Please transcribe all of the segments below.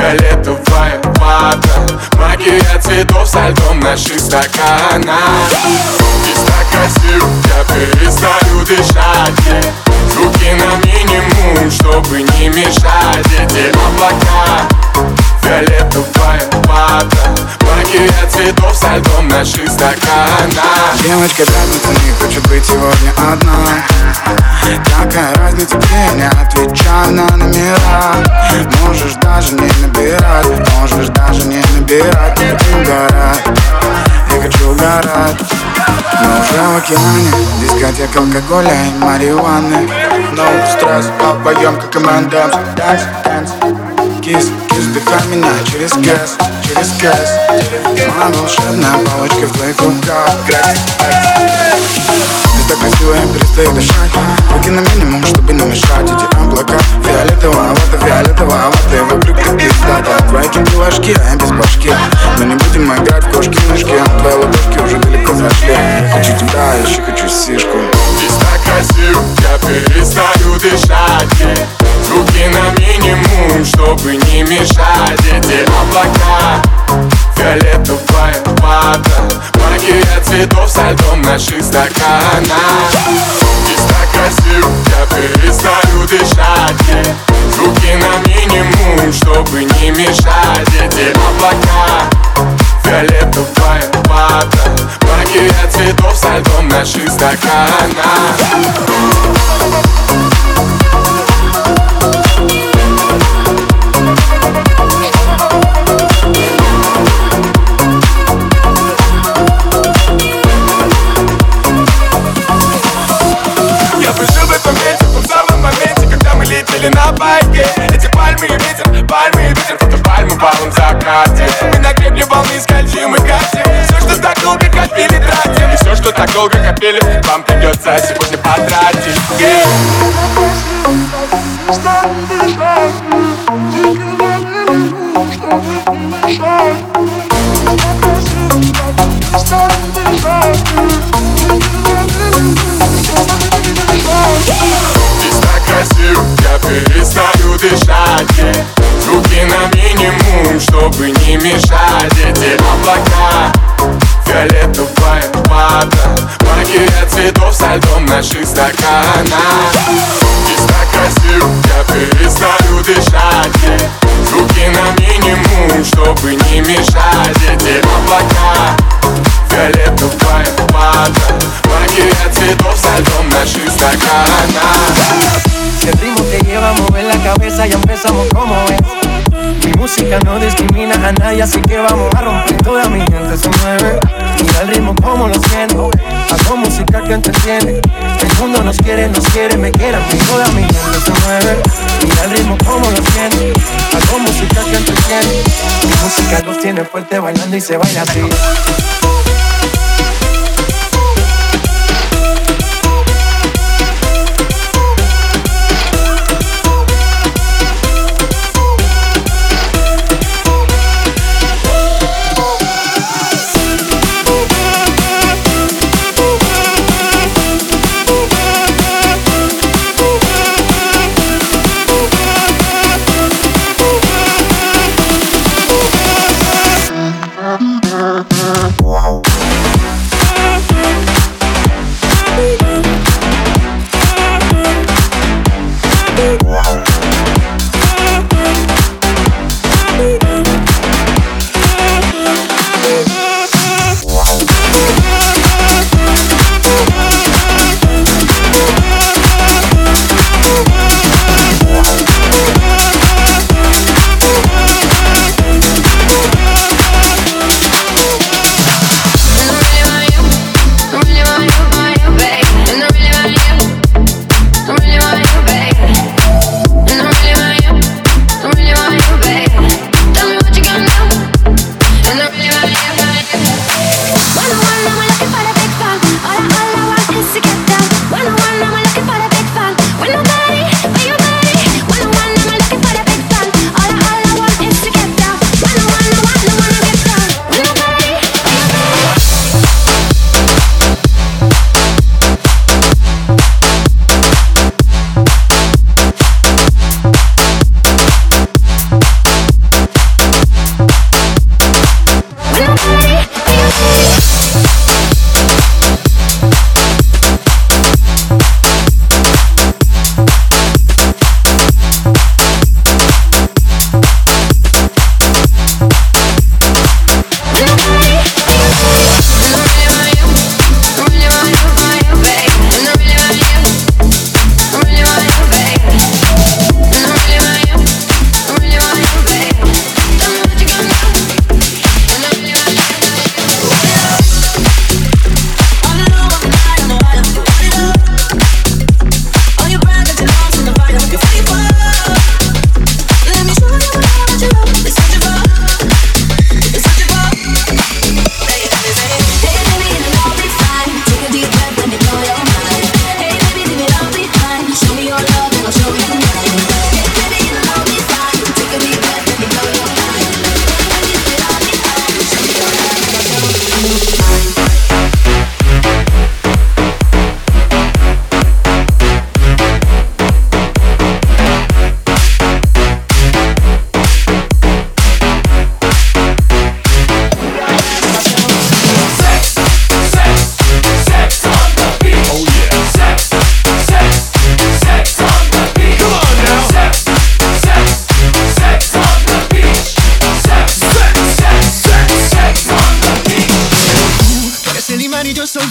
Фиолетовая вода Магия цветов со льдом наших стаканах Здесь так я перестаю дышать. Звуки на минимум, чтобы не мешать. Эти облака Фиолетовая вода Магия цветов со льдом наших стаканах Девочка пятница не хочет быть сегодня одна. Какая разница, где не отвечаю на номера. Можешь даже не не набирать Я хочу угорать. Мы уже в океане, дискотека алкоголя и марихуаны. No стресс, обоем как команда Dance, dance, кис, кис, вдыхай меня через кэс, через кэс. Моя волшебная палочка в твоих руках. Грекс, Здесь так красиво, я перестаю дышать. Руки на минимум, чтобы не мешать. Эти облака фиолетового, вот фиолетового Вот его брюки пиздата Твои ложки, а чтобы не мешать Эти облака. Фиолетовая вода Магия цветов со льдом наших стаканах Здесь так красиво, я перестаю дышать. Звуки на минимум, чтобы не мешать. Эти облака. Фиолетовая вода Магия цветов со льдом наших стаканах закате Мы на гребне волны скользим и катим. Все, что так долго копили, тратим. Все, что так долго копили Вам придется сегодня потратить. Здесь так красиво, я перестаю дышать. Звуки на минимум, чтобы не мешать Эти облака. Фиолетовая вода Магия цветов со льдом наших стаканах Здесь так красиво, я перестаю дышать. Звуки на минимум, чтобы не мешать Эти облака. Фиолетовая вода Магия цветов со льдом наших стаканах Si el ritmo te lleva a mover la cabeza, ya empezamos como es. Mi música no discrimina a nadie, así que vamos a romper. Toda mi gente se mueve. Mira el ritmo como lo siento. Hago música que entretiene. El mundo nos quiere, nos quiere, me quiere. a mí. Toda mi gente se mueve. Mira el ritmo como lo siento. Hago música que entretiene. Mi música los tiene fuerte bailando y se baila así.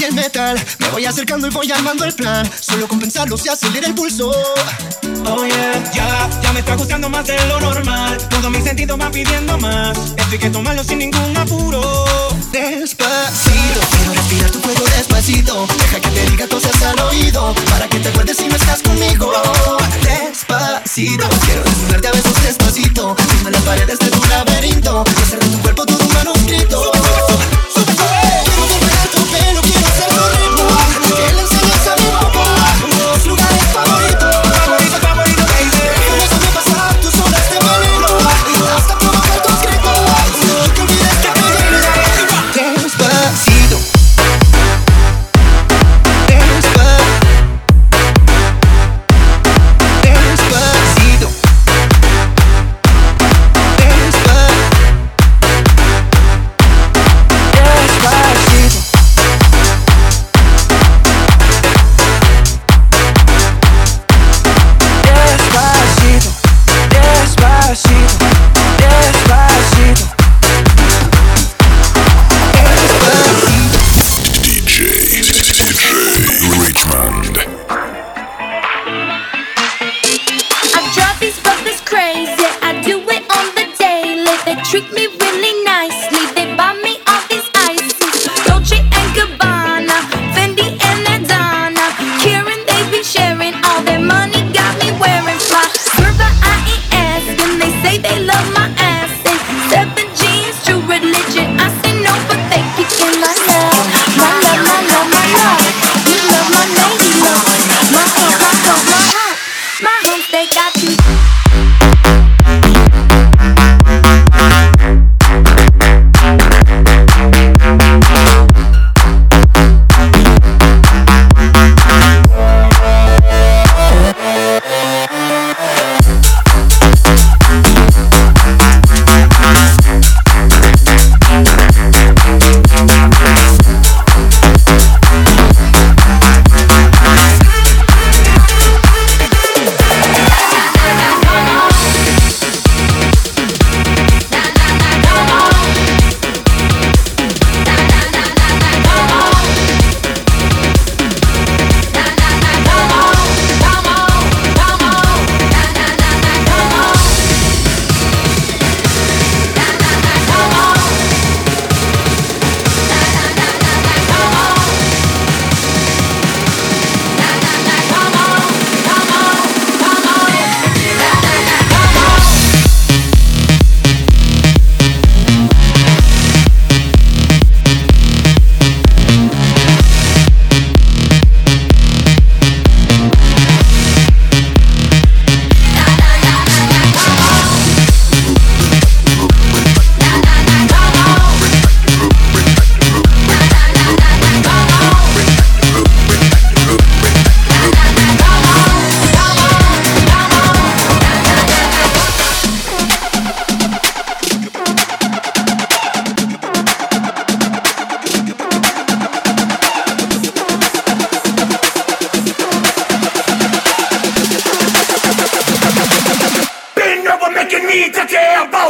y el metal. Me voy acercando y voy armando el plan. Solo con pensarlo se acelera el pulso. Oh yeah, ya, ya me está gustando más de lo normal. Todo mi sentido va pidiendo más. Esto hay que tomarlo sin ningún apuro. Despacito, quiero respirar tu cuello despacito. Deja que te diga cosas al oído. Para que te acuerdes si no estás conmigo. Despacito. damn.